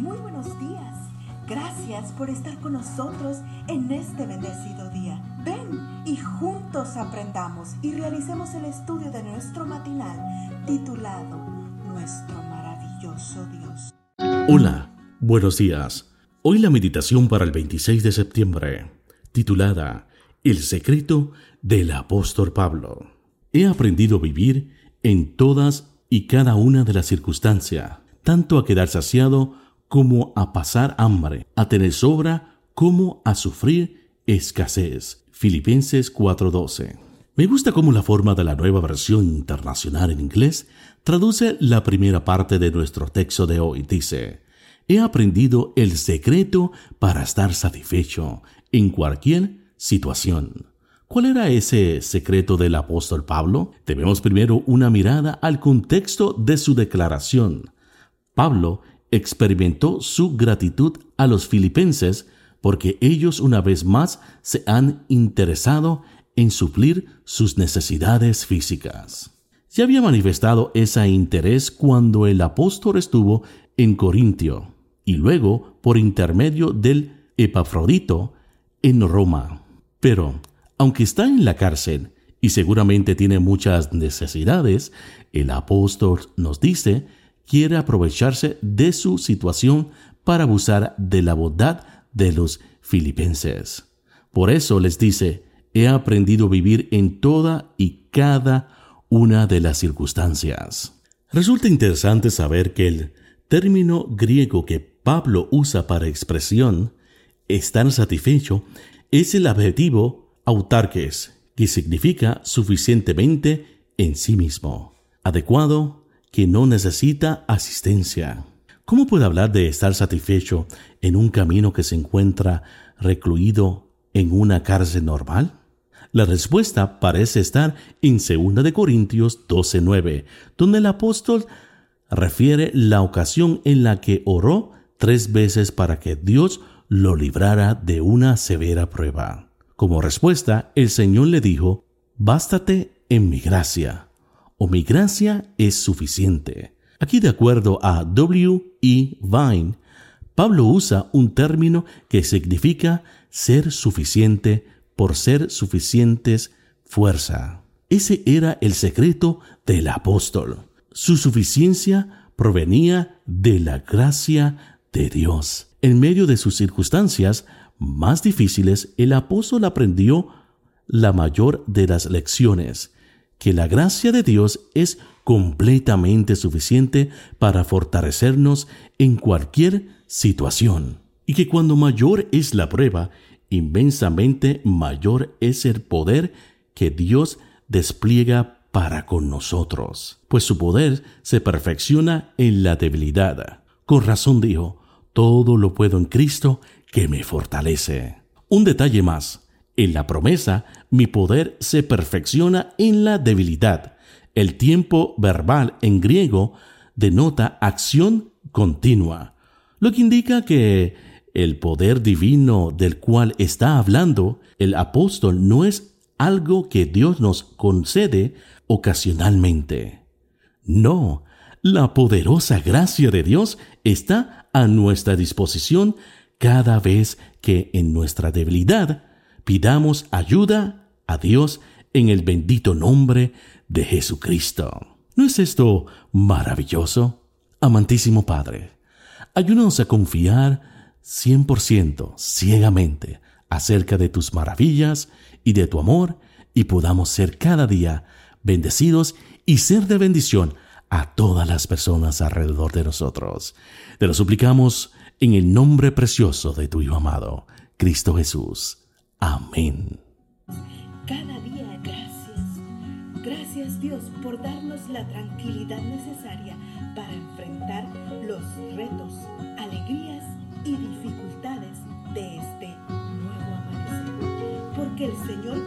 Muy buenos días. Gracias por estar con nosotros en este bendecido día. Ven y juntos aprendamos y realicemos el estudio de nuestro matinal titulado Nuestro maravilloso Dios. Hola, buenos días. Hoy la meditación para el 26 de septiembre, titulada El secreto del apóstol Pablo. He aprendido a vivir en todas y cada una de las circunstancias, tanto a quedar saciado como a pasar hambre, a tener sobra como a sufrir escasez. Filipenses 4:12. Me gusta cómo la forma de la nueva versión internacional en inglés traduce la primera parte de nuestro texto de hoy. Dice, he aprendido el secreto para estar satisfecho en cualquier situación. ¿Cuál era ese secreto del apóstol Pablo? Debemos primero una mirada al contexto de su declaración. Pablo experimentó su gratitud a los filipenses porque ellos una vez más se han interesado en suplir sus necesidades físicas. Ya había manifestado ese interés cuando el apóstol estuvo en Corintio y luego por intermedio del Epafrodito en Roma. Pero, aunque está en la cárcel y seguramente tiene muchas necesidades, el apóstol nos dice quiere aprovecharse de su situación para abusar de la bondad de los filipenses. Por eso les dice, he aprendido a vivir en toda y cada una de las circunstancias. Resulta interesante saber que el término griego que Pablo usa para expresión estar satisfecho es el adjetivo autarques, que significa suficientemente en sí mismo, adecuado, que no necesita asistencia. ¿Cómo puede hablar de estar satisfecho en un camino que se encuentra recluido en una cárcel normal? La respuesta parece estar en 2 de Corintios 12:9, donde el apóstol refiere la ocasión en la que oró tres veces para que Dios lo librara de una severa prueba. Como respuesta, el Señor le dijo, Bástate en mi gracia, o mi gracia es suficiente. Aquí de acuerdo a W. E. Vine, Pablo usa un término que significa ser suficiente por ser suficientes fuerza. Ese era el secreto del apóstol. Su suficiencia provenía de la gracia de Dios. En medio de sus circunstancias más difíciles, el apóstol aprendió la mayor de las lecciones que la gracia de Dios es completamente suficiente para fortalecernos en cualquier situación y que cuando mayor es la prueba, inmensamente mayor es el poder que Dios despliega para con nosotros, pues su poder se perfecciona en la debilidad. Con razón dijo, todo lo puedo en Cristo que me fortalece. Un detalle más, en la promesa, mi poder se perfecciona en la debilidad. El tiempo verbal en griego denota acción continua, lo que indica que el poder divino del cual está hablando el apóstol no es algo que Dios nos concede ocasionalmente. No, la poderosa gracia de Dios está a nuestra disposición cada vez que en nuestra debilidad pidamos ayuda a Dios en el bendito nombre de Jesucristo. ¿No es esto maravilloso? Amantísimo Padre, ayúdanos a confiar 100% ciegamente acerca de tus maravillas y de tu amor y podamos ser cada día bendecidos y ser de bendición a todas las personas alrededor de nosotros. Te lo suplicamos en el nombre precioso de tu Hijo amado, Cristo Jesús. Amén. Cada día gracias. Gracias Dios por darnos la tranquilidad necesaria para enfrentar los retos, alegrías y dificultades de este nuevo amanecer. Porque el Señor